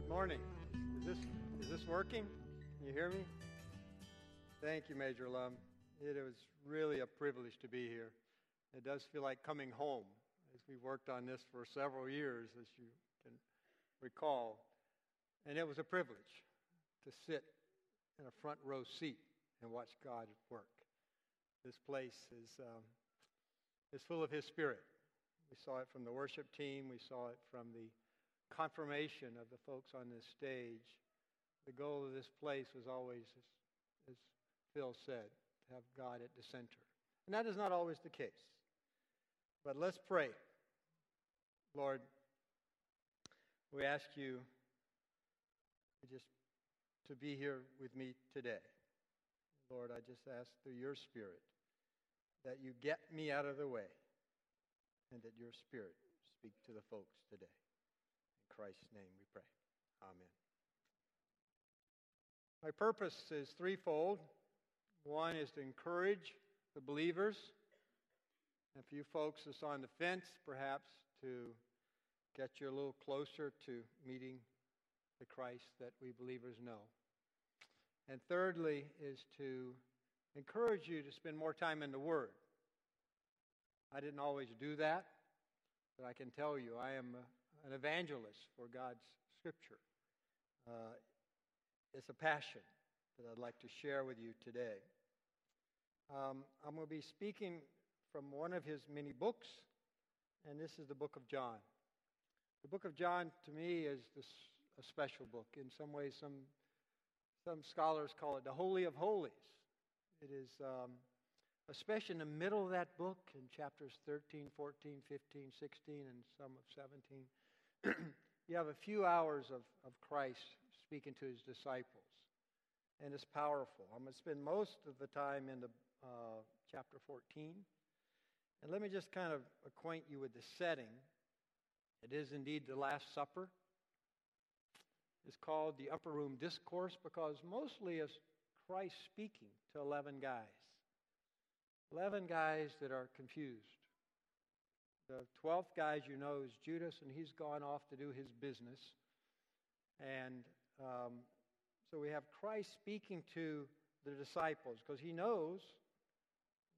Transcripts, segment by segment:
Good morning. Is this is this working? Can you hear me? Thank you, Major Lum. It was really a privilege to be here. It does feel like coming home as we worked on this for several years, as you can recall. And it was a privilege to sit in a front row seat and watch God work. This place is, um, is full of His Spirit. We saw it from the worship team, we saw it from the confirmation of the folks on this stage. The goal of this place was always, as, Phil said, to have God at the center. And that is not always the case. But let's pray. Lord, we ask you just to be here with me today. Lord, I just ask through your Spirit that you get me out of the way and that your Spirit speak to the folks today. Christ's name we pray. Amen. My purpose is threefold. One is to encourage the believers. If you folks that's on the fence, perhaps to get you a little closer to meeting the Christ that we believers know. And thirdly is to encourage you to spend more time in the Word. I didn't always do that, but I can tell you I am an evangelist for God's Scripture. Uh, it's a passion that I'd like to share with you today. Um, I'm going to be speaking from one of his many books, and this is the book of John. The book of John, to me, is this, a special book. In some ways, some, some scholars call it the Holy of Holies. It is, um, especially in the middle of that book, in chapters 13, 14, 15, 16, and some of 17, you have a few hours of, of Christ speaking to his disciples. And it's powerful. I'm going to spend most of the time in the uh, chapter 14. And let me just kind of acquaint you with the setting. It is indeed the Last Supper. It's called the Upper Room Discourse because mostly it's Christ speaking to 11 guys. 11 guys that are confused. The 12th guy, as you know, is Judas, and he's gone off to do his business. And um, so we have Christ speaking to the disciples because he knows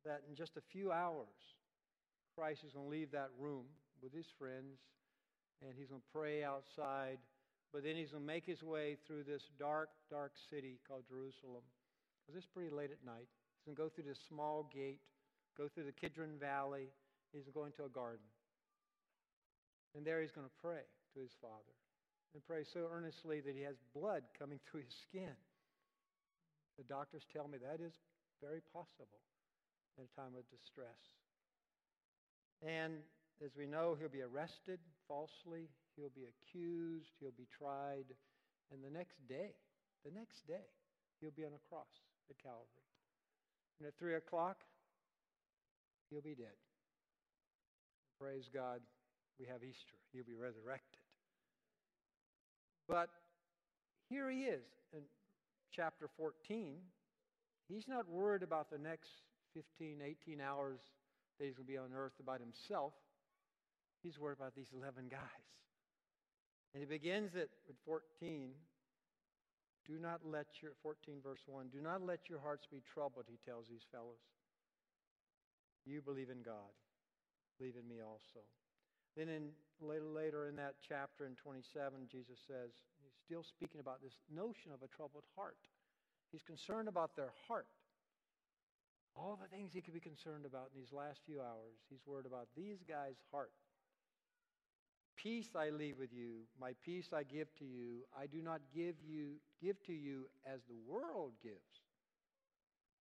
that in just a few hours, Christ is going to leave that room with his friends and he's going to pray outside. But then he's going to make his way through this dark, dark city called Jerusalem because it's pretty late at night. He's going to go through this small gate, go through the Kidron Valley. He's going to a garden. And there he's going to pray to his Father and pray so earnestly that he has blood coming through his skin. The doctors tell me that is very possible in a time of distress. And as we know, he'll be arrested falsely, he'll be accused, he'll be tried, and the next day, the next day, he'll be on a cross at Calvary. And at 3 o'clock, he'll be dead. Praise God, we have Easter. He'll be resurrected. But here he is in chapter 14. He's not worried about the next 15, 18 hours that he's going to be on earth about himself. He's worried about these 11 guys. And he begins it with 14 do not let your, 14 verse 1, do not let your hearts be troubled, he tells these fellows. You believe in God. Believe in me also. Then in later, later in that chapter in 27, Jesus says, he's still speaking about this notion of a troubled heart. He's concerned about their heart. All the things he could be concerned about in these last few hours, he's worried about these guys' heart. Peace I leave with you, my peace I give to you. I do not give you give to you as the world gives.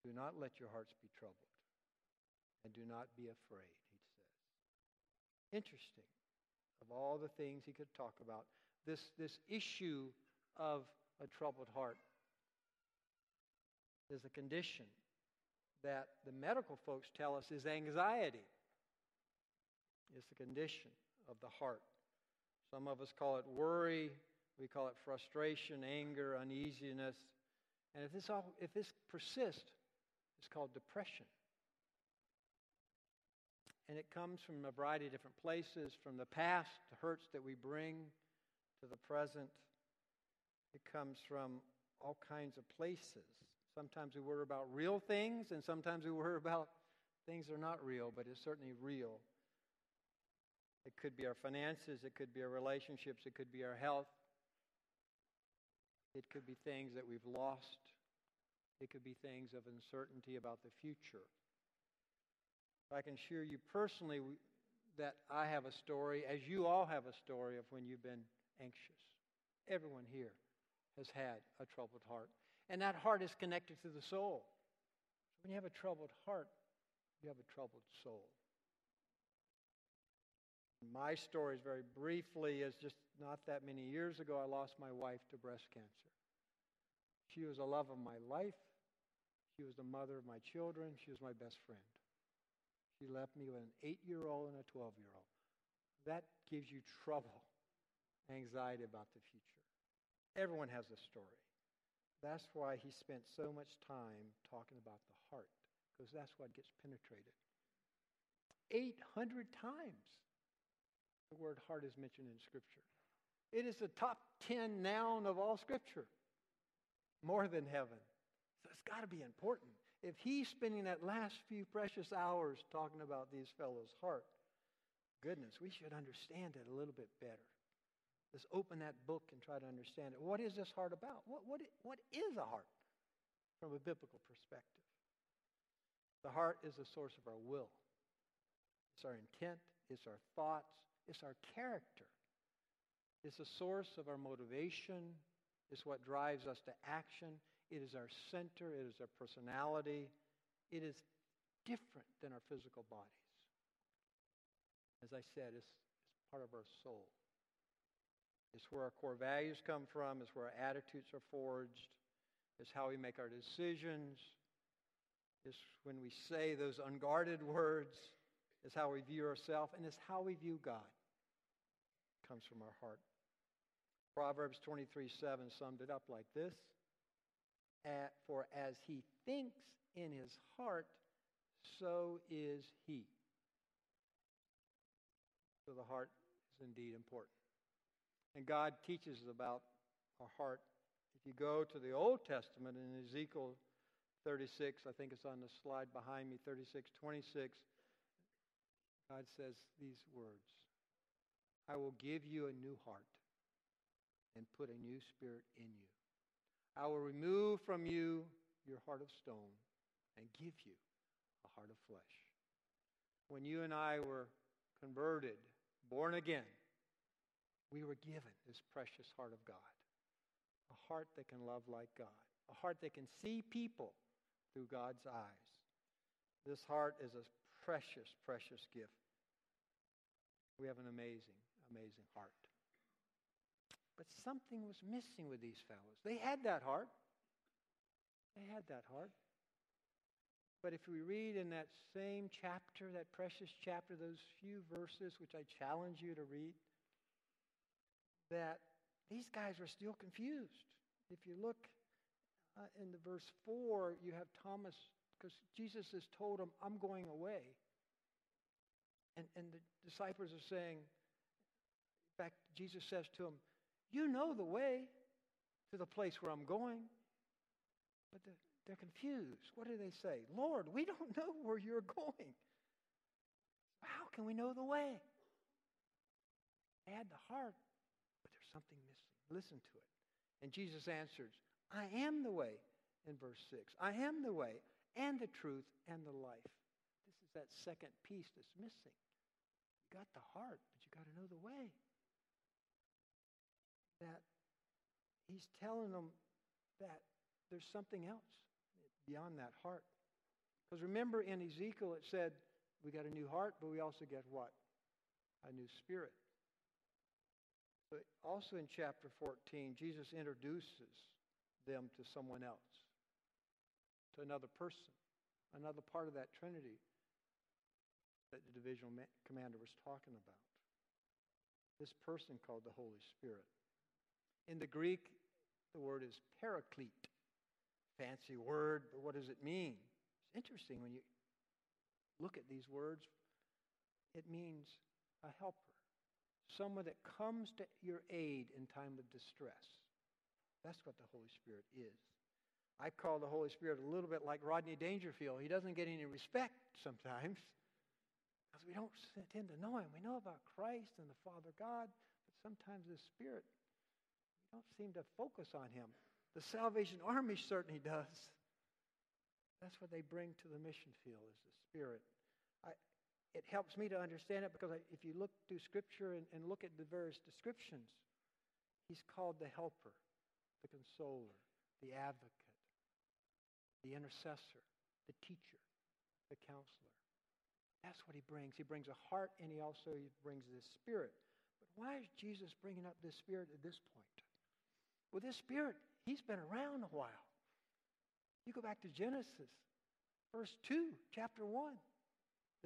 Do not let your hearts be troubled, and do not be afraid. Interesting. Of all the things he could talk about, this, this issue of a troubled heart is a condition that the medical folks tell us is anxiety. It's the condition of the heart. Some of us call it worry, we call it frustration, anger, uneasiness. And if this, all, if this persists, it's called depression. And it comes from a variety of different places, from the past, the hurts that we bring, to the present, It comes from all kinds of places. Sometimes we worry about real things, and sometimes we worry about things that are not real, but it's certainly real. It could be our finances, it could be our relationships, it could be our health, it could be things that we've lost, it could be things of uncertainty about the future. I can assure you personally that I have a story, as you all have a story, of when you've been anxious. Everyone here has had a troubled heart. And that heart is connected to the soul. So when you have a troubled heart, you have a troubled soul. My story is very briefly is just not that many years ago I lost my wife to breast cancer. She was the love of my life. She was the mother of my children. She was my best friend. She left me with an 8-year-old and a 12-year-old. That gives you trouble, anxiety about the future. Everyone has a story. That's why he spent so much time talking about the heart because that's what gets penetrated. 800 times the word heart is mentioned in Scripture. It is the top 10 noun of all Scripture, more than heaven. So it's got to be important. If he's spending that last few precious hours talking about these fellows' heart, goodness, we should understand it a little bit better. Let's open that book and try to understand it. What is this heart about? What, what, what is a heart from a biblical perspective? The heart is the source of our will. It's our intent, it's our thoughts, it's our character. It's the source of our motivation, it's what drives us to action. It is our center, it is our personality. It is different than our physical bodies. As I said, it's, it's part of our soul. It's where our core values come from, it's where our attitudes are forged, it's how we make our decisions, it's when we say those unguarded words. It's how we view ourselves, and it's how we view God. It comes from our heart. Proverbs 23 7 summed it up like this For as he thinks in his heart, so is he. So the heart is indeed important. And God teaches about our heart. If you go to the Old Testament in Ezekiel 36, I think it's on the slide behind me, 36, 26, God says these words I will give you a new heart and put a new spirit in you. I will remove from you your heart of stone and give you a heart of flesh. When you and I were converted, born again, we were given this precious heart of God. A heart that can love like God. A heart that can see people through God's eyes. This heart is a precious, precious gift. We have an amazing, amazing heart. But something was missing with these fellows. They had that heart. They had that heart. But if we read in that same chapter, that precious chapter, those few verses which I challenge you to read, that these guys were still confused. If you look uh, in the verse 4, you have Thomas, because Jesus has told him, I'm going away. And, and the disciples are saying, in fact, Jesus says to him, You know the way to the place where I'm going. But they're, they're confused. What do they say? Lord, we don't know where you're going. How can we know the way? Add the heart, but there's something missing. Listen to it. And Jesus answers, I am the way, in verse 6. I am the way and the truth and the life. This is that second piece that's missing. You got the heart, but you got to know the way. That he's telling them that there's something else beyond that heart. Because remember in Ezekiel it said, we got a new heart, but we also get what? A new spirit. But also in chapter 14, Jesus introduces them to someone else, to another person, another part of that Trinity that the divisional commander was talking about. This person called the Holy Spirit. In the Greek, the word is paraclete. Fancy word, but what does it mean? It's interesting when you look at these words. It means a helper, someone that comes to your aid in time of distress That's what the Holy Spirit is. I call the Holy Spirit a little bit like Rodney Dangerfield. He doesn't get any respect sometimes because we don't tend to know him. We know about Christ and the Father God, but sometimes the Spirit, don't seem to focus on him. The Salvation Army certainly does. That's what they bring to the mission field is the Spirit. I, it helps me to understand it because I, if you look through Scripture and, and look at the various descriptions, he's called the helper, the consoler, the advocate the intercessor, the teacher, the counselor. That's what he brings. He brings a heart and he also brings this spirit. But why is Jesus bringing up this spirit at this point? Well, this spirit, he's been around a while. You go back to Genesis, verse 2, chapter 1.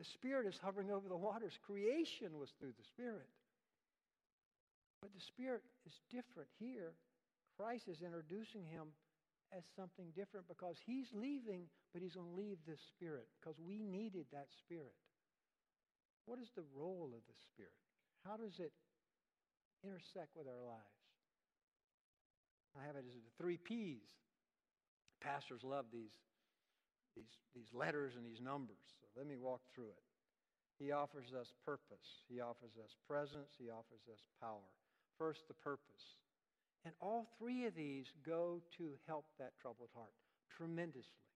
The Spirit is hovering over the waters. Creation was through the Spirit. But the Spirit is different here. Christ is introducing him as something different because he's leaving, but he's going to leave this spirit because we needed that spirit. What is the role of the spirit? How does it intersect with our lives? I have it as the three P's. Pastors love these, these, these letters and these numbers. So let me walk through it. He offers us purpose. He offers us presence. He offers us power. First, the purpose. And all three of these go to help that troubled heart tremendously.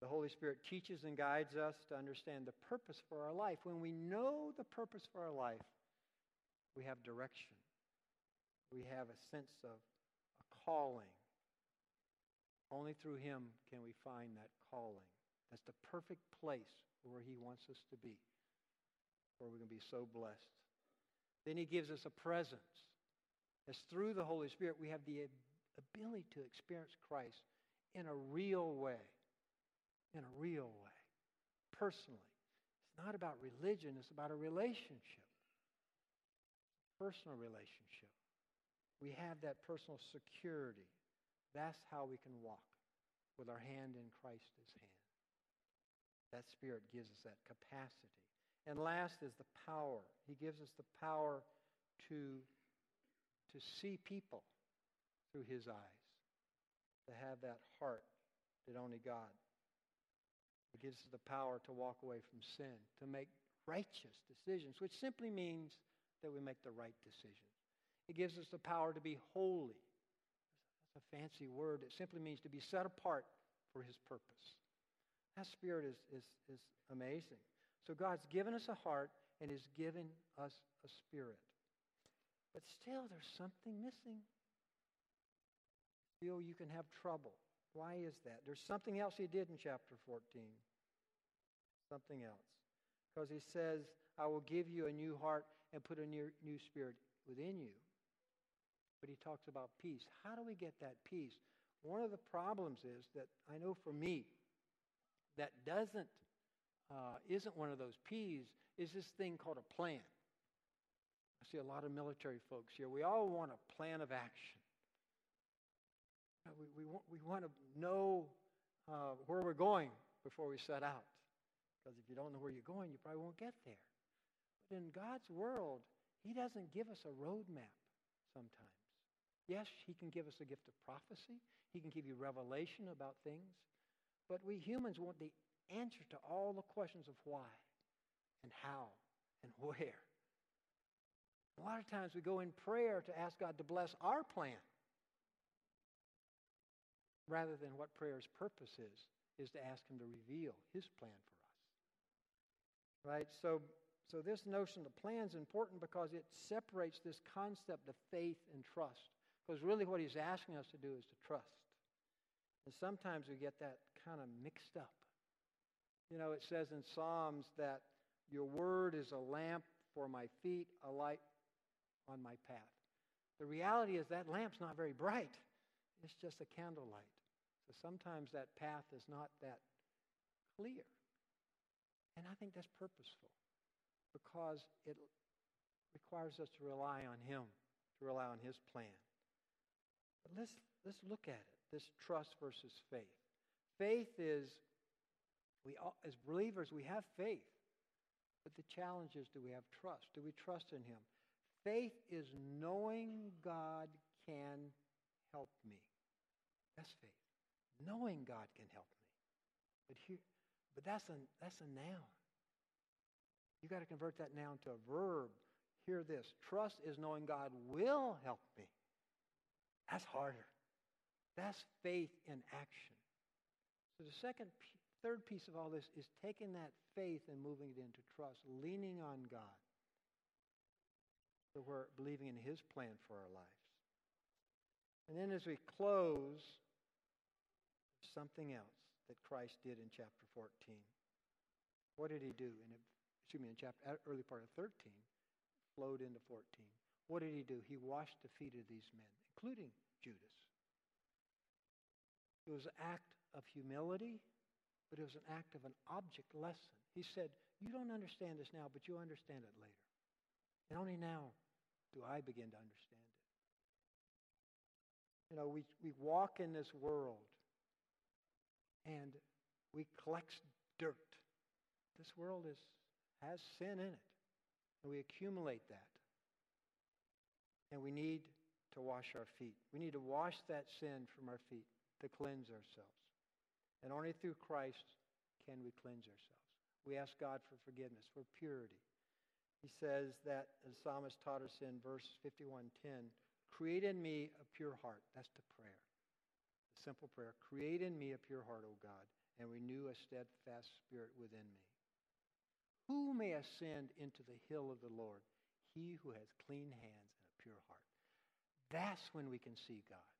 The Holy Spirit teaches and guides us to understand the purpose for our life. When we know the purpose for our life, we have direction. We have a sense of a calling. Only through Him can we find that calling. That's the perfect place where He wants us to be, where we can be so blessed. Then He gives us a presence. As through the Holy Spirit, we have the ability to experience Christ in a real way. In a real way. Personally. It's not about religion, it's about a relationship. Personal relationship. We have that personal security. That's how we can walk with our hand in Christ's hand. That Spirit gives us that capacity. And last is the power. He gives us the power to to see people through his eyes, to have that heart that only God. It gives us the power to walk away from sin, to make righteous decisions, which simply means that we make the right decisions. It gives us the power to be holy. That's a fancy word. It simply means to be set apart for his purpose. That spirit is, is, is amazing. So God's given us a heart and has given us a spirit. But still, there's something missing. Feel you can have trouble. Why is that? There's something else he did in chapter 14. Something else. Because he says, I will give you a new heart and put a new, new spirit within you. But he talks about peace. How do we get that peace? One of the problems is that I know for me, that doesn't, uh, isn't one of those P's, is this thing called a plan. I see a lot of military folks here. We all want a plan of action. We, we, want, we want to know uh, where we're going before we set out. Because if you don't know where you're going, you probably won't get there. But in God's world, He doesn't give us a roadmap sometimes. Yes, He can give us a gift of prophecy, He can give you revelation about things. But we humans want the answer to all the questions of why and how and where. A lot of times we go in prayer to ask God to bless our plan rather than what prayer's purpose is, is to ask Him to reveal His plan for us. Right? So, so this notion of plan is important because it separates this concept of faith and trust. Because really what He's asking us to do is to trust. And sometimes we get that kind of mixed up. You know, it says in Psalms that your word is a lamp for my feet, a light on my path. The reality is that lamp's not very bright. It's just a candlelight. So sometimes that path is not that clear. And I think that's purposeful because it requires us to rely on Him, to rely on His plan. But let's, let's look at it this trust versus faith. Faith is, we all, as believers, we have faith. But the challenge is do we have trust? Do we trust in Him? Faith is knowing God can help me. That's faith. Knowing God can help me. But here, but that's a that's a noun. You got to convert that noun to a verb. Hear this. Trust is knowing God will help me. That's harder. That's faith in action. So the second, third piece of all this is taking that faith and moving it into trust, leaning on God. So we're believing in His plan for our lives. And then as we close, something else that Christ did in chapter 14. What did he do? In excuse me, in chapter early part of 13, flowed into 14. What did he do? He washed the feet of these men, including Judas. It was an act of humility, but it was an act of an object lesson. He said, You don't understand this now, but you'll understand it later. And only now do I begin to understand it. You know, we, we walk in this world and we collect dirt. This world is, has sin in it, and we accumulate that. And we need to wash our feet. We need to wash that sin from our feet to cleanse ourselves. And only through Christ can we cleanse ourselves. We ask God for forgiveness, for purity. He says that, the psalmist taught us in verse 51:10, create in me a pure heart. That's the prayer The simple prayer Create in me a pure heart, O God, and renew a steadfast spirit within me. Who may ascend into the hill of the Lord? He who has clean hands and a pure heart. That's when we can see God.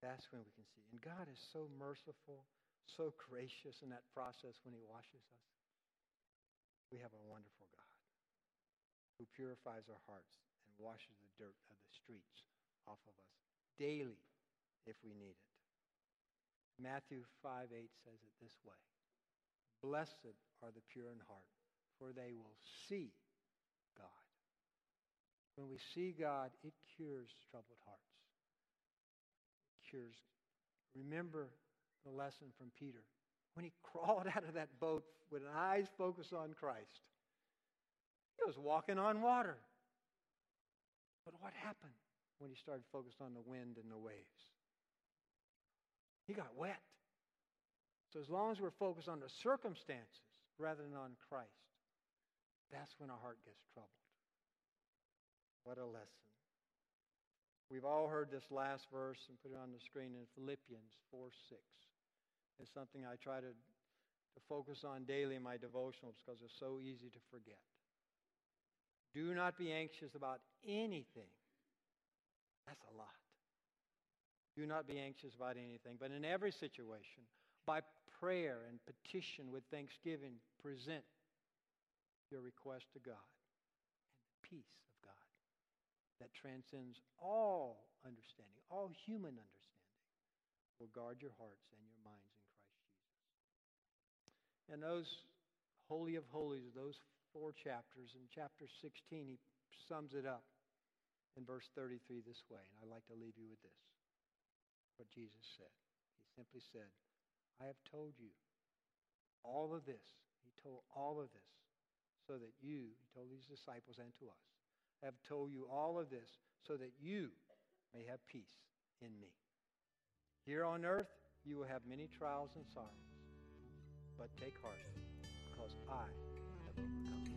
That's when we can see. And God is so merciful, so gracious in that process when He washes us. We have a wonderful God who purifies our hearts and washes the dirt of the streets off of us daily if we need it. Matthew 5 8 says it this way Blessed are the pure in heart, for they will see. When we see God, it cures troubled hearts. Cures. Remember the lesson from Peter when he crawled out of that boat with eyes focused on Christ. He was walking on water. But what happened when he started focused on the wind and the waves? He got wet. So as long as we're focused on the circumstances rather than on Christ, that's when our heart gets troubled. What a lesson. We've all heard this last verse and put it on the screen in Philippians 4 6. It's something I try to, to focus on daily in my devotionals because it's so easy to forget. Do not be anxious about anything. That's a lot. Do not be anxious about anything, but in every situation, by prayer and petition with thanksgiving, present your request to God. And peace that transcends all understanding, all human understanding, will guard your hearts and your minds in Christ Jesus. And those Holy of Holies, those four chapters, in chapter 16, he sums it up in verse 33 this way. And I'd like to leave you with this what Jesus said. He simply said, I have told you all of this. He told all of this so that you, he told these disciples and to us, have told you all of this so that you may have peace in me. Here on earth, you will have many trials and sorrows, but take heart because I